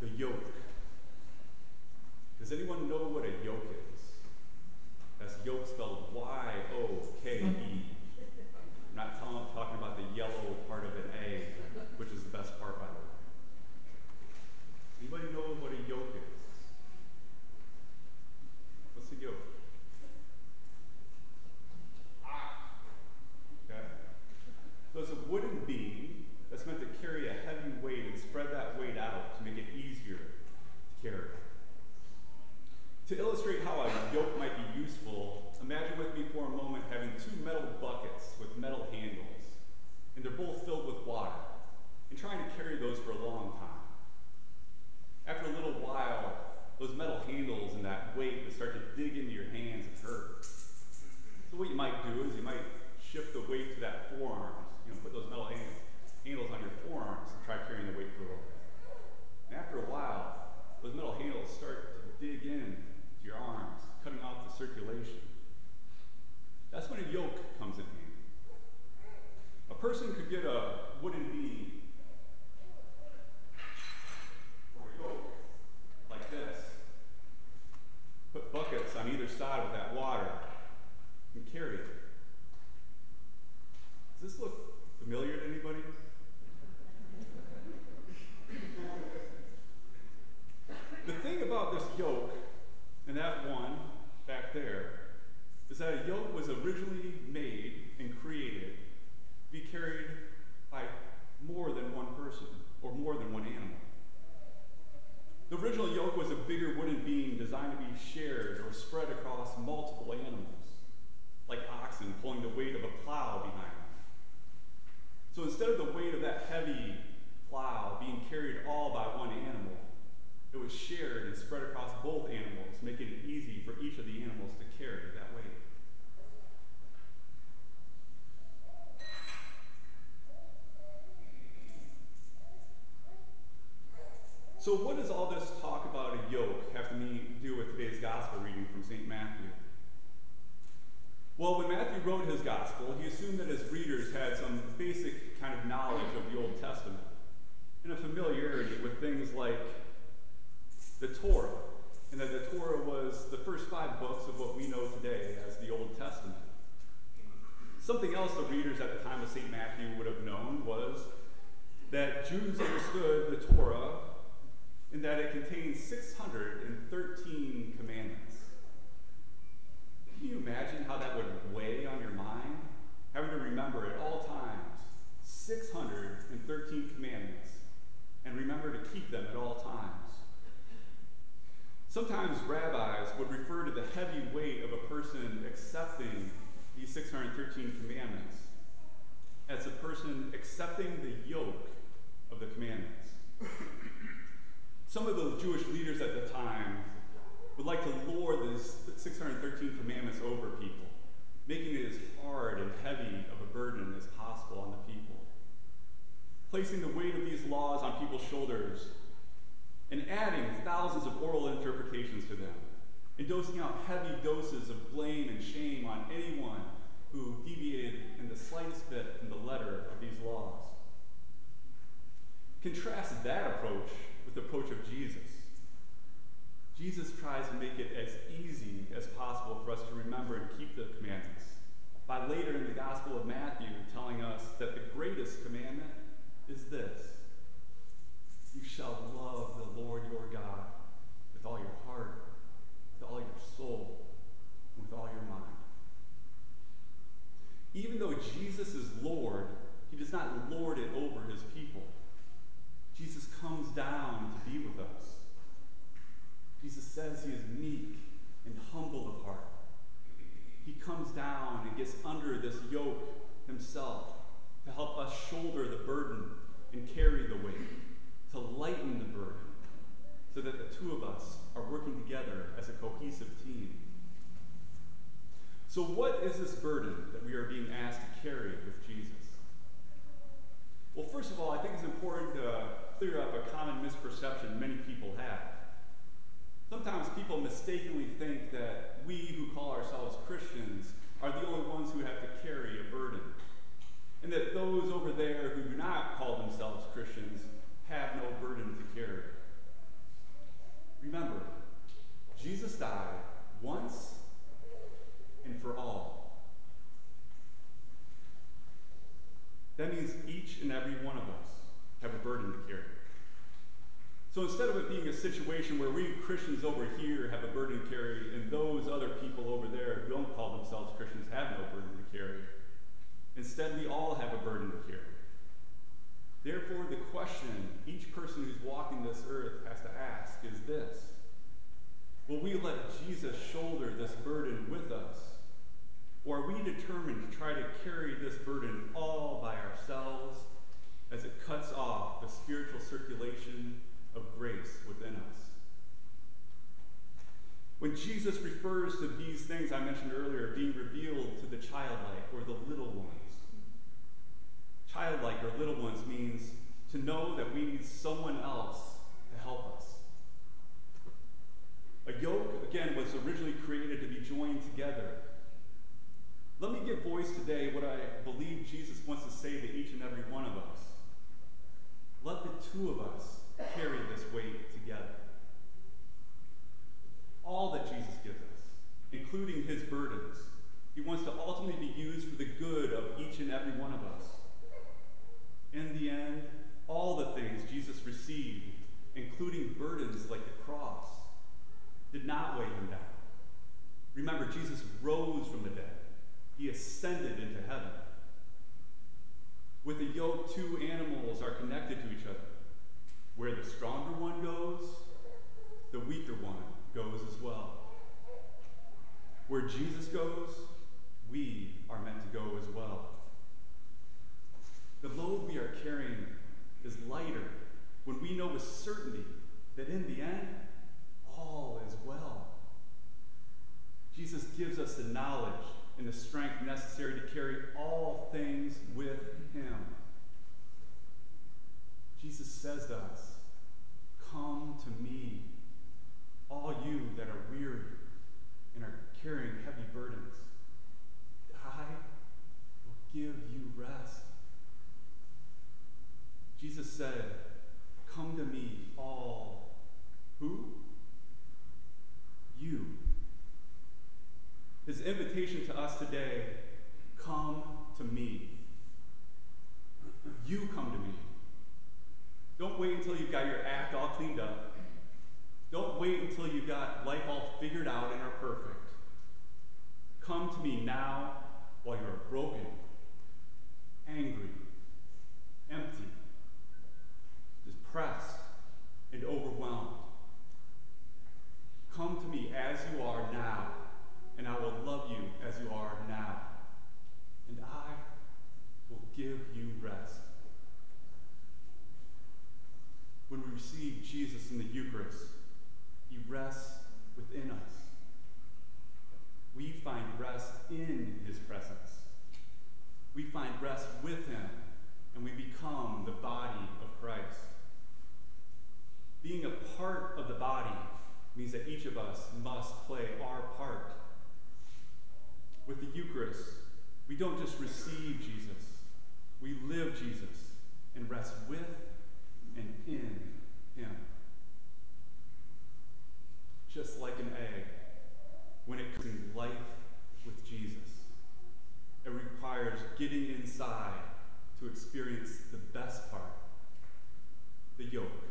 the yoke. Does anyone know what a yoke is? That's yoke spelled Y O K E. I'm not telling, talking about the yellow part of an A, which is the best part, by the way. Anybody know what a yoke is? What's a yoke? Okay? So it's a wooden beam that's meant to carry a heavy weight and spread that weight out to make it easier to carry. To illustrate how a yoke might be useful, imagine with me for a moment having two metal buckets with metal handles, and they're both filled with water, and trying to carry those for a long time. After a little while, those metal handles and that weight would start to dig into your hands and hurt. So what you might do is you might shift the weight to that forearms, you know, put those metal handles, handles on your forearms and try carrying the weight for a little bit. And after a while, those metal handles start to dig in your arms, cutting off the circulation. That's when a yoke comes in handy. A person could get a wooden beam or a yoke like this, put buckets on either side with that water, and carry it. Does this look familiar to anybody? the thing about this yoke and that one back there is that a yoke was originally made and created to be carried by more than one person or more than one animal. The original yoke was a bigger wooden beam designed to be shared or spread across multiple animals, like oxen pulling the weight of a plow behind them. So instead of the weight of that heavy plow being carried all by one animal, it was shared and spread across both animals, making it easy for each of the animals to carry that weight. So, what all this talk about a yoke have to do with today's gospel reading from St. Matthew? Well, when Matthew wrote his gospel, he assumed that his readers had some basic kind of knowledge of the Old Testament and a familiarity with things like the Torah, and that the Torah was the first five books of what we know today as the Old Testament. Something else the readers at the time of St. Matthew would have known was that Jews understood the Torah in that it contains 613 commandments. Can you imagine how that would weigh on your mind? Having to remember at all times 613 commandments and remember to keep them at all times. Sometimes rabbis would refer to the heavy weight of a person accepting these 613 commandments as a person accepting the yoke of the commandments. Some of the Jewish leaders at the time would like to lord these 613 commandments over people, making it as hard and heavy of a burden as possible on the people. Placing the weight of these laws on people's shoulders and adding thousands of oral interpretations to them, and dosing out heavy doses of blame and shame on anyone who deviated in the slightest bit from the letter of these laws. Contrast that approach with the approach of Jesus. Jesus tries to make it as easy as possible for us to remember and keep the commandments. By later in the Gospel of Matthew telling us that the greatest commandment is this you shall love the Lord your God with all your heart, with all your soul, and with all your mind. Even though Jesus is Lord, he does not lord it over his people. Jesus comes down to be with us. Jesus says he is meek and humble of heart. He comes down and gets under this yoke himself to help us shoulder the burden and carry the weight to lighten the burden so that the two of us are working together as a cohesive team. So, what is this burden that we are being asked to carry with Jesus? Well, first of all, I think it's important to clear up a common misperception many people have. Sometimes people mistakenly think that we who call ourselves Christians are the only ones who have to carry a burden, and that those over there who do not call themselves Christians have no burden to carry. So instead of it being a situation where we Christians over here have a burden to carry and those other people over there who don't call themselves Christians have no burden to carry, instead we all have a burden to carry. Therefore, the question each person who's walking this earth has to ask is this Will we let Jesus shoulder this burden with us? Or are we determined to try to carry this burden all by ourselves as it cuts off the spiritual circulation of grace within us? When Jesus refers to these things I mentioned earlier being revealed to the childlike or the little ones, childlike or little ones means to know that we need someone else to help us. A yoke, again, was originally created to be joined together. Let me give voice today what I believe Jesus wants to say to each and every one of us. Let the two of us carry this weight together. All that Jesus gives us, including his burdens, he wants to ultimately be used for the good of each and every one of us. In the end, all the things Jesus received, including burdens like the cross, did not weigh him down. Remember, Jesus rose from the dead, he ascended into heaven. With a yoke, two animals are connected to each other. Where the stronger one goes, the weaker one goes as well. Where Jesus goes, we are meant to go as well. The load we are carrying is lighter when we know with certainty that in the end, all is well. Jesus gives us the knowledge and the strength necessary to carry all things with him. Jesus says to us, Come to me, all you that are weary and are carrying heavy burdens. I will give you rest. Jesus said, Come to me, all. Who? You. His invitation to us today come to me. You come to me. Don't wait until you've got your act all cleaned up. Don't wait until you've got life all figured out and are perfect. Come to me now while you are broken, angry, empty, depressed, and overwhelmed. Come to me as you are now, and I will love you as you are now. And I will give you rest. When we receive Jesus in the Eucharist, he rests within us. We find rest in his presence. We find rest with him, and we become the body of Christ. Being a part of the body means that each of us must play our part. With the Eucharist, we don't just receive Jesus, we live Jesus and rest with and in him. getting inside to experience the best part the yoke.